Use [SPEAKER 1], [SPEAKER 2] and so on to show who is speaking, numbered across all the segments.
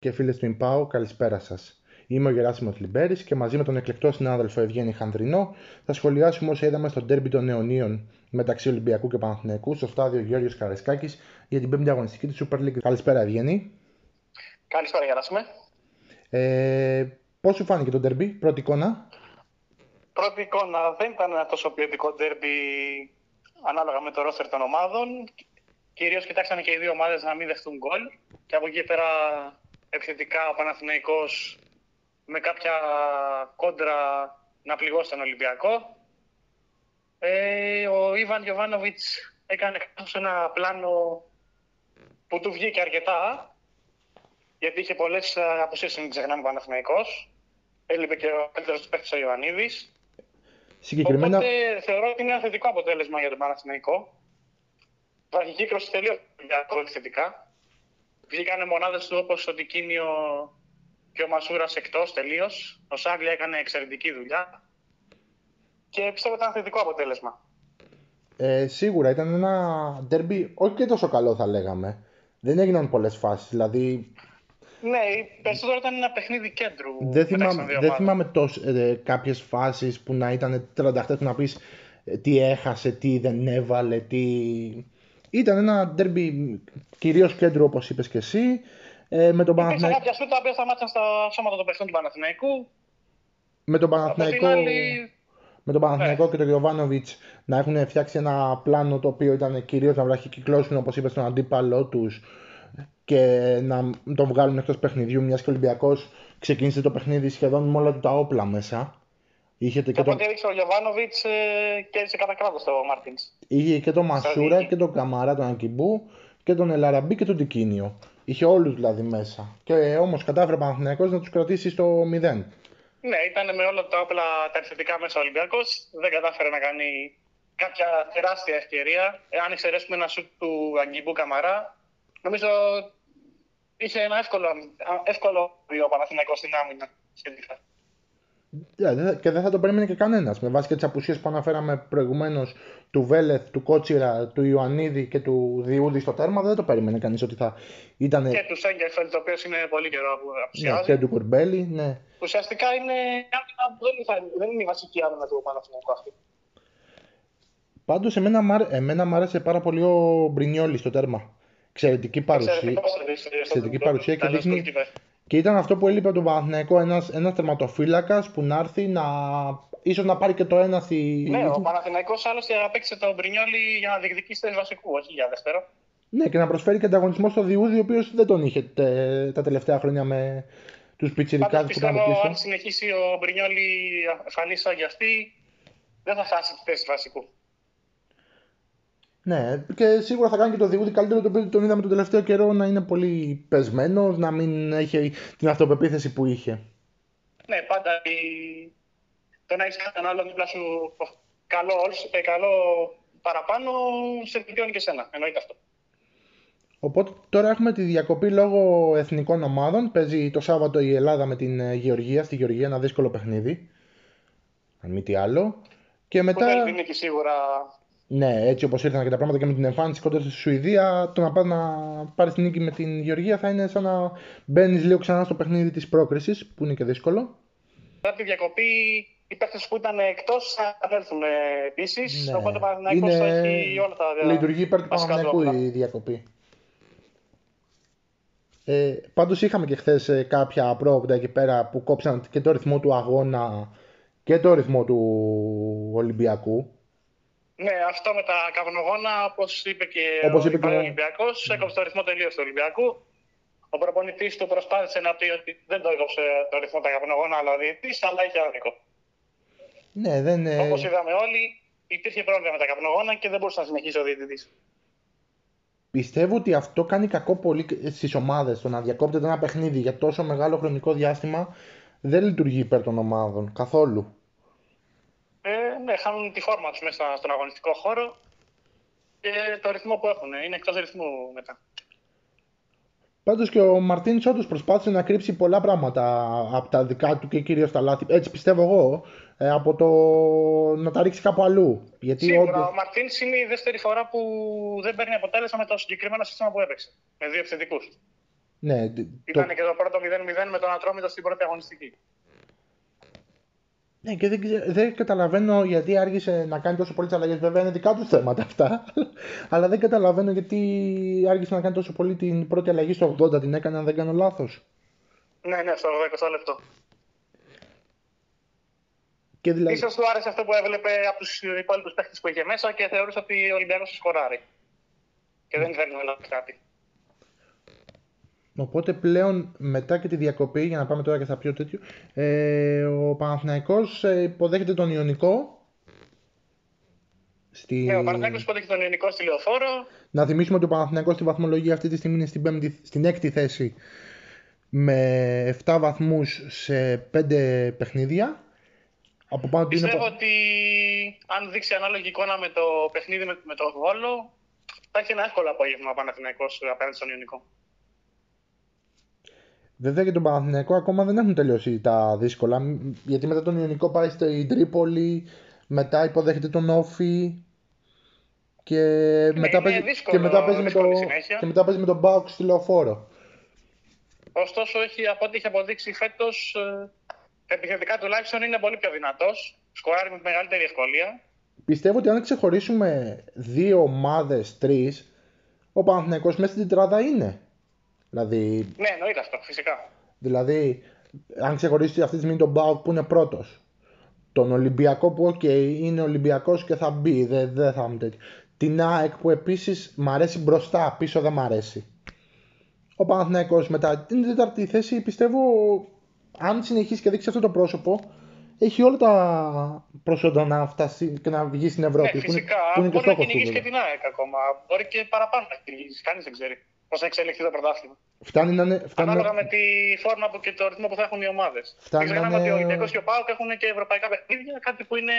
[SPEAKER 1] και φίλε του Ιμπάου, καλησπέρα σας. Είμαι ο Γεράσιμος Λιμπέρης και μαζί με τον εκλεκτό συνάδελφο Ευγέννη Χανδρινό θα σχολιάσουμε όσα είδαμε στο ντέρμπι των Νεωνίων μεταξύ Ολυμπιακού και Παναθηναϊκού στο στάδιο Γιώργο Καρεσκάκη για την πέμπτη αγωνιστική της Super League. Καλησπέρα, Ευγέννη.
[SPEAKER 2] Καλησπέρα, Γεράσιμε.
[SPEAKER 1] Ε, Πώς σου φάνηκε το ντέρμπι, πρώτη εικόνα;
[SPEAKER 2] Πρώτη εικόνα δεν ήταν ένα τόσο ποιοτικό ντέρμπι ανάλογα με το ρόστερ των ομάδων. Κυρίως κοιτάξανε και οι δύο ομάδες να μην δεχτούν γκολ. Και από εκεί πέρα επιθετικά ο Παναθηναϊκός με κάποια κόντρα να πληγώσει τον Ολυμπιακό. Ε, ο Ιβαν Γιωβάνοβιτς έκανε ένα πλάνο που του βγήκε αρκετά γιατί είχε πολλές αποσύρσει, μην ξεχνάμε, Παναθυναϊκό. Έλειπε και ο καλύτερος του παίκτης ο Ιωαννίδης.
[SPEAKER 1] Συγκεκριμένα...
[SPEAKER 2] Οπότε θεωρώ ότι είναι ένα θετικό αποτέλεσμα για τον Παναθηναϊκό. Βαρχική κρόση τελείως θετικά. Βγήκανε μονάδες του όπως ο Τικίνιο και ο Μασούρας εκτός τελείως. Ο Σάγλια έκανε εξαιρετική δουλειά. Και πιστεύω ότι ήταν θετικό αποτέλεσμα.
[SPEAKER 1] Ε, σίγουρα ήταν ένα ντέρμπι όχι και τόσο καλό θα λέγαμε. Δεν έγιναν πολλές φάσεις. Δηλαδή
[SPEAKER 2] ναι, περισσότερο ήταν ένα παιχνίδι κέντρου.
[SPEAKER 1] Δεν θυμάμαι, δεν θυμάμαι τόσο, ε, κάποιες φάσεις που να ήταν τρανταχτές που να πεις ε, τι έχασε, τι δεν έβαλε, τι... Ήταν ένα ντέρμπι κυρίως κέντρου όπως είπες και εσύ.
[SPEAKER 2] Ε, με τον Παναθηναϊκό... κάποια σου τα οποία σταμάτησαν στα σώματα των παιχνών του Παναθηναϊκού.
[SPEAKER 1] Με τον Παναθηναϊκό... Άλλη... Με τον Παναθηναϊκό ναι. και τον Γιωβάνοβιτς να έχουν φτιάξει ένα πλάνο το οποίο ήταν κυρίως να βραχικυκλώσουν όπως είπες τον αντίπαλό τους και να τον βγάλουν εκτός παιχνιδιού, μιας και ο Ολυμπιακός ξεκίνησε το παιχνίδι σχεδόν με όλα τα όπλα μέσα.
[SPEAKER 2] Είχε και, και τον... έδειξε ο Γιωβάνοβιτς ε, και έδειξε κατά κράτος το Μάρτινς.
[SPEAKER 1] Είχε και τον Μασούρα και τον Καμαρά, τον Ακιμπού και τον Ελαραμπή και τον Τικίνιο. Είχε όλους δηλαδή μέσα. Και όμως κατάφερε ο Παναθυνιακό να τους κρατήσει στο 0.
[SPEAKER 2] Ναι, ήταν με όλα τα όπλα τα επιθετικά μέσα ο Ολυμπιακός. Δεν κατάφερε να κάνει κάποια τεράστια ευκαιρία. Αν εξαιρέσουμε ένα σουτ του Αγκιμπού Καμαρά, νομίζω είχε ένα εύκολο, εύκολο ο Παναθηναϊκός στην άμυνα σχετικά.
[SPEAKER 1] Yeah, και δεν θα το περίμενε και κανένας. Με βάση και τις απουσίες που αναφέραμε προηγουμένως του Βέλεθ, του Κότσιρα, του Ιωαννίδη και του Διούδη στο τέρμα, δεν το περίμενε κανείς ότι θα ήταν.
[SPEAKER 2] Και τους Σέγκερφελτ, το οποίος είναι πολύ καιρό που απουσιάζει.
[SPEAKER 1] Ναι, και του Κουρμπέλη, ναι.
[SPEAKER 2] Ουσιαστικά είναι δεν, δεν είναι η βασική άμυνα του Παναθηναϊκού αυτή.
[SPEAKER 1] Πάντως, εμένα, εμένα μου άρεσε πάρα πολύ ο Μπρινιόλης στο τέρμα εξαιρετική παρουσία, εξαιρετική παρουσία και δείχνει... Και ήταν αυτό που έλειπε από τον Παναθηναϊκό, ένας, ένας τερματοφύλακας που να έρθει να... ίσως να πάρει και το ένα στη...
[SPEAKER 2] Ναι, ο Παναθηναϊκός άλλωστε απέξε τον Μπρινιόλι για να διεκδικήσει θέση βασικού, όχι για δεύτερο.
[SPEAKER 1] Ναι, και να προσφέρει και ανταγωνισμό στο Διούδη, ο οποίος δεν τον είχε τε, τα τελευταία χρόνια με τους πιτσιρικάδες
[SPEAKER 2] που ήταν πίσω. Αν συνεχίσει ο Μπρινιόλι φανεί σαν για αυτή, δεν θα χάσει τη θέση βασικού.
[SPEAKER 1] Ναι, και σίγουρα θα κάνει και το Διούδη καλύτερο το οποίο τον είδαμε τον τελευταίο καιρό να είναι πολύ πεσμένος, να μην έχει την αυτοπεποίθηση που είχε.
[SPEAKER 2] Ναι, πάντα η... το να έχεις κάποιον άλλο δίπλα σου καλό, ε, καλό παραπάνω σε βελτιώνει και σένα. Εννοείται αυτό.
[SPEAKER 1] Οπότε τώρα έχουμε τη διακοπή λόγω εθνικών ομάδων. Παίζει το Σάββατο η Ελλάδα με την ε, Γεωργία. Στη Γεωργία ένα δύσκολο παιχνίδι. Αν μη τι άλλο.
[SPEAKER 2] Και μετά... δεν είναι και σίγουρα
[SPEAKER 1] ναι, έτσι όπως ήρθαν και τα πράγματα και με την εμφάνιση κοντά στη Σουηδία, το να πάει να πάρεις την νίκη με την Γεωργία θα είναι σαν να μπαίνεις λίγο ξανά στο παιχνίδι της πρόκρισης, που είναι και δύσκολο.
[SPEAKER 2] Μετά τη διακοπή, οι παίχτε που ήταν εκτός θα έρθουν επίσης. Ναι. Οπότε ο Παναγιώτο θα έχει όλα τα
[SPEAKER 1] Λειτουργεί υπέρ του Παναγιώτου η διακοπή. Ε, Πάντως είχαμε και χθες ε, κάποια πρόοπτα εκεί πέρα που κόψαν και το ρυθμό του αγώνα και το ρυθμό του Ολυμπιακού.
[SPEAKER 2] Ναι, αυτό με τα καπνογόνα, όπως είπε και όπως ο, είπε ο Ολυμπιακός, mm. έκοψε το ρυθμό τελείως του Ολυμπιακού. Ο προπονητής του προσπάθησε να πει ότι δεν το έκοψε το ρυθμό τα καπνογόνα, αλλά ο διαιτητής, αλλά είχε άδικο.
[SPEAKER 1] Ναι, δεν είναι.
[SPEAKER 2] Όπως είδαμε όλοι, υπήρχε πρόβλημα με τα καπνογόνα και δεν μπορούσε να συνεχίσει ο διαιτητής.
[SPEAKER 1] Πιστεύω ότι αυτό κάνει κακό πολύ στις ομάδες. Το να διακόπτεται ένα παιχνίδι για τόσο μεγάλο χρονικό διάστημα δεν λειτουργεί υπέρ των ομάδων καθόλου
[SPEAKER 2] ναι, χάνουν τη φόρμα τους μέσα στον αγωνιστικό χώρο και το ρυθμό που έχουν. Είναι εκτός ρυθμού μετά.
[SPEAKER 1] Πάντως και ο Μαρτίν όντως προσπάθησε να κρύψει πολλά πράγματα από τα δικά του και κυρίως τα λάθη. Έτσι πιστεύω εγώ. Ε, από το να τα ρίξει κάπου αλλού.
[SPEAKER 2] Γιατί Σίγουρα, όντως... ο Μαρτίν είναι η δεύτερη φορά που δεν παίρνει αποτέλεσμα με το συγκεκριμένο σύστημα που έπαιξε. Με δύο επιθετικούς.
[SPEAKER 1] Ναι,
[SPEAKER 2] Ήταν το... και το πρώτο 0-0 με τον Ατρόμητο στην πρώτη αγωνιστική.
[SPEAKER 1] Ναι, και δεν, δεν καταλαβαίνω γιατί άργησε να κάνει τόσο πολλές αλλαγές. Βέβαια είναι δικά του θέματα αυτά. αλλά δεν καταλαβαίνω γιατί άργησε να κάνει τόσο πολύ την πρώτη αλλαγή στο 80. Την έκανε, αν δεν κάνω λάθος.
[SPEAKER 2] Ναι, ναι, στο 20 λεπτό.
[SPEAKER 1] Και δηλαδή...
[SPEAKER 2] Ίσως του άρεσε αυτό που έβλεπε από τους υπόλοιπους παίχτες που είχε μέσα και θεωρούσε ότι ο Ολυμπιακός σκοράρει. Και δεν θέλει να αλλάξει κάτι.
[SPEAKER 1] Οπότε πλέον μετά και τη διακοπή, για να πάμε τώρα και στα πιο τέτοιο, ε, ο Παναθηναϊκός ε, υποδέχεται τον Ιωνικό.
[SPEAKER 2] Στη... Ναι, ο Παναθηναϊκός υποδέχεται τον Ιωνικό στη Λεωφόρο.
[SPEAKER 1] Να θυμίσουμε ότι ο Παναθηναϊκός στη βαθμολογία αυτή τη στιγμή είναι στην, πέμπτη, στην έκτη θέση με 7 βαθμούς σε 5 παιχνίδια.
[SPEAKER 2] Από πάνω Πιστεύω είναι... ότι αν δείξει ανάλογη εικόνα με το παιχνίδι με, με το Βόλο, θα έχει ένα εύκολο απόγευμα ο Παναθηναϊκός απέναντι στον Ιωνικό.
[SPEAKER 1] Βέβαια για τον Παναθηναϊκό ακόμα δεν έχουν τελειώσει τα δύσκολα. Γιατί μετά τον Ιωνικό πάει στην Τρίπολη, μετά υποδέχεται τον Όφη. Και, μετά, παίζει, και μετά παίζει με το, και μετά παίζει με τον Μπάουκ στη Λεωφόρο.
[SPEAKER 2] Ωστόσο, έχει, από ό,τι έχει αποδείξει φέτος, ε, επιθετικά τουλάχιστον είναι πολύ πιο δυνατός. Σκοράρει με μεγαλύτερη ευκολία.
[SPEAKER 1] Πιστεύω ότι αν ξεχωρίσουμε δύο ομάδες, τρεις, ο Παναθηναϊκός μέσα στην τετράδα είναι. Δηλαδή,
[SPEAKER 2] ναι, εννοείται αυτό, φυσικά.
[SPEAKER 1] Δηλαδή, αν ξεχωρίσει αυτή τη στιγμή τον Μπάουκ που είναι πρώτος, τον Ολυμπιακό που, OK, είναι Ολυμπιακός και θα μπει, δεν, δεν θα είμαι τέτοιο. Την ΑΕΚ που επίσης μ' αρέσει μπροστά, πίσω δεν μ' αρέσει. Ο Παναθηναϊκός μετά την τέταρτη θέση πιστεύω αν συνεχίσει και δείξει αυτό το πρόσωπο έχει όλα τα προσόντα να φτάσει και να βγει στην Ευρώπη.
[SPEAKER 2] Ναι, φυσικά. Που είναι, που είναι μπορεί να κυνηγήσει και την ΑΕΚ ακόμα. Μπορεί και παραπάνω να κυνηγήσει. Κανείς δεν ξέρει πώς θα εξελιχθεί το πρωτάθλημα.
[SPEAKER 1] Φτάνει να είναι.
[SPEAKER 2] Φτάνει Ανάλογα με τη φόρμα που και το ρυθμό που θα έχουν οι ομάδες. Φτάνει να είναι... ότι ο Ολυμπιακός και ο Πάοκ έχουν και ευρωπαϊκά παιχνίδια, κάτι που είναι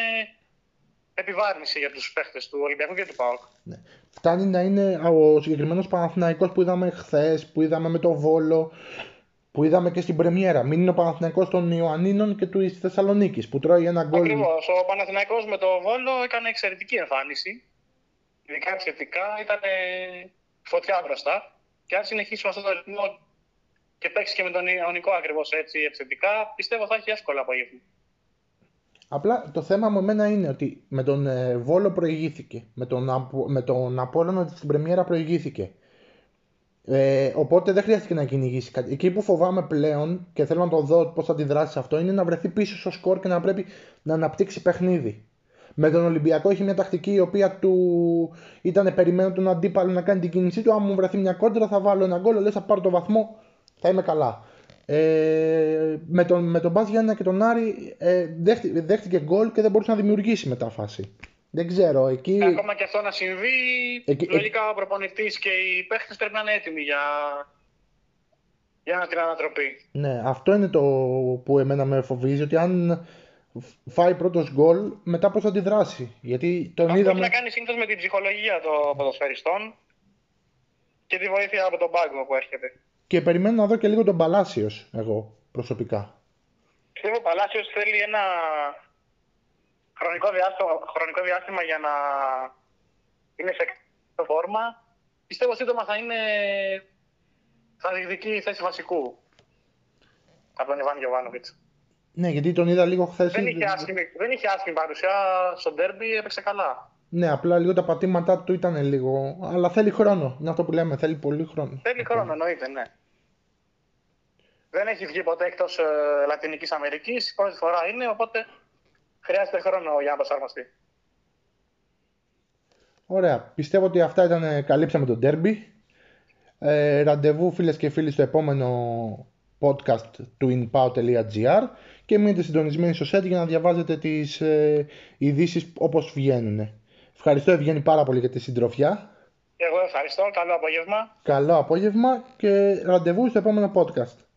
[SPEAKER 2] επιβάρυνση για τους παίχτες του Ολυμπιακού και του ΠΑΟΚ. Ναι.
[SPEAKER 1] Φτάνει να είναι ο συγκεκριμένος Παναθηναϊκός που είδαμε χθες, που είδαμε με το Βόλο, που είδαμε και στην Πρεμιέρα. Μην είναι ο Παναθηναϊκός των Ιωαννίνων και του Θεσσαλονίκης που τρώει ένα γκολ.
[SPEAKER 2] Ακριβώς. Ο Παναθηναϊκός με το Βόλο έκανε εξαιρετική εμφάνιση. Ειδικά επιθετικά ήταν φωτιά μπροστά. Και αν συνεχίσει με αυτό το ρυθμό και παίξεις και με τον Ιωνικό ακριβώς έτσι επιθετικά, πιστεύω θα έχει εύκολα απόγευμα.
[SPEAKER 1] Απλά το θέμα μου εμένα είναι ότι με τον ε, Βόλο προηγήθηκε, με τον, με τον Απόλλωνα στην Πρεμιέρα προηγήθηκε. Ε, οπότε δεν χρειάστηκε να κυνηγήσει κάτι. Εκεί που φοβάμαι πλέον και θέλω να το δω πώς θα αντιδράσει σε αυτό είναι να βρεθεί πίσω στο σκορ και να πρέπει να αναπτύξει παιχνίδι. Με τον Ολυμπιακό έχει μια τακτική η οποία του ήταν περιμένω τον αντίπαλο να κάνει την κίνησή του. Αν μου βρεθεί μια κόντρα θα βάλω ένα γκολ, λες θα πάρω το βαθμό, θα είμαι καλά. Ε, με τον, με τον Μπάζ Γιάννα και τον Άρη ε, δέχτηκε, δέχτηκε γκολ και δεν μπορούσε να δημιουργήσει μετά φάση. Δεν ξέρω. Εκεί...
[SPEAKER 2] Ακόμα και αυτό να συμβεί, εκεί, λογικά ο προπονητής και οι παίχτες πρέπει να είναι έτοιμοι για, για την ανατροπή.
[SPEAKER 1] Ναι, αυτό είναι το που εμένα με φοβίζει, ότι αν φάει πρώτος γκολ, μετά πώς θα αντιδράσει. Γιατί τον αυτό είδαμε...
[SPEAKER 2] να κάνει συνήθως με την ψυχολογία των ποδοσφαιριστών και τη βοήθεια από τον πάγκο που έρχεται.
[SPEAKER 1] Και περιμένω να δω και λίγο τον Παλάσιος, εγώ προσωπικά.
[SPEAKER 2] Πιστεύω ο Παλάσιος θέλει ένα χρονικό διάστημα, χρονικό διάστημα για να είναι σε φόρμα. Πιστεύω σύντομα θα είναι. θα διεκδικεί η θέση βασικού από τον Ιβάν Γιωβάνοβιτς.
[SPEAKER 1] Ναι, γιατί τον είδα λίγο χθες.
[SPEAKER 2] Δεν, είχε άσχημη, δεν είχε άσχημη παρουσία στο ντέρμπι, έπαιξε καλά.
[SPEAKER 1] Ναι, απλά λίγο τα πατήματά του ήταν λίγο. Αλλά θέλει χρόνο. Είναι αυτό που λέμε, θέλει πολύ χρόνο.
[SPEAKER 2] Θέλει χρόνο, εννοείται, ναι. Δεν έχει βγει ποτέ εκτός ε, Λατινικής Αμερικής. Πρώτη φορά είναι, οπότε χρειάζεται χρόνο για να προσαρμοστεί.
[SPEAKER 1] Ωραία. Πιστεύω ότι αυτά ήταν. Καλύψαμε τον derby. Ε, ραντεβού φίλες και φίλοι στο επόμενο podcast του inpao.gr και μείνετε συντονισμένοι στο set για να διαβάζετε τις ε, ειδήσεις όπως βγαίνουν. Ευχαριστώ Ευγένη πάρα πολύ για τη συντροφιά.
[SPEAKER 2] Εγώ ευχαριστώ. Καλό απόγευμα.
[SPEAKER 1] Καλό απόγευμα και ραντεβού στο επόμενο podcast.